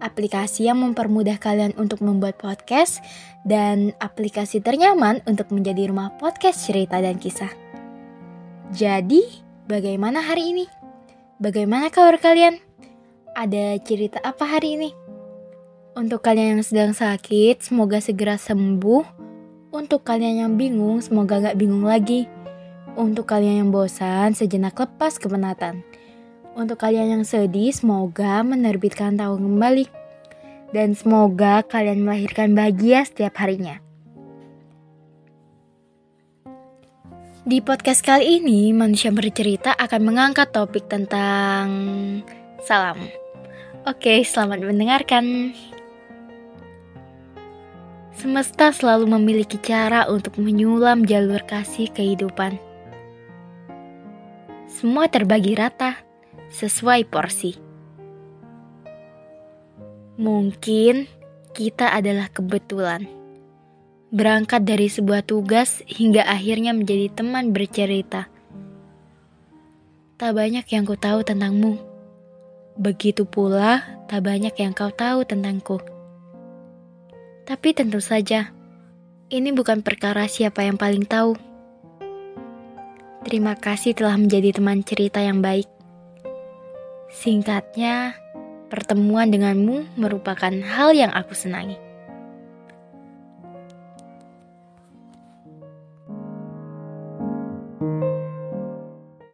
aplikasi yang mempermudah kalian untuk membuat podcast, dan aplikasi ternyaman untuk menjadi rumah podcast cerita dan kisah. Jadi, bagaimana hari ini? Bagaimana kabar kalian? Ada cerita apa hari ini? Untuk kalian yang sedang sakit, semoga segera sembuh. Untuk kalian yang bingung, semoga gak bingung lagi. Untuk kalian yang bosan, sejenak lepas kepenatan. Untuk kalian yang sedih, semoga menerbitkan tahun kembali. Dan semoga kalian melahirkan bahagia setiap harinya. Di podcast kali ini, manusia bercerita akan mengangkat topik tentang salam. Oke, selamat mendengarkan. Semesta selalu memiliki cara untuk menyulam jalur kasih kehidupan. Semua terbagi rata sesuai porsi. Mungkin kita adalah kebetulan. Berangkat dari sebuah tugas hingga akhirnya menjadi teman bercerita. Tak banyak yang ku tahu tentangmu. Begitu pula tak banyak yang kau tahu tentangku. Tapi tentu saja, ini bukan perkara siapa yang paling tahu. Terima kasih telah menjadi teman cerita yang baik. Singkatnya, pertemuan denganmu merupakan hal yang aku senangi.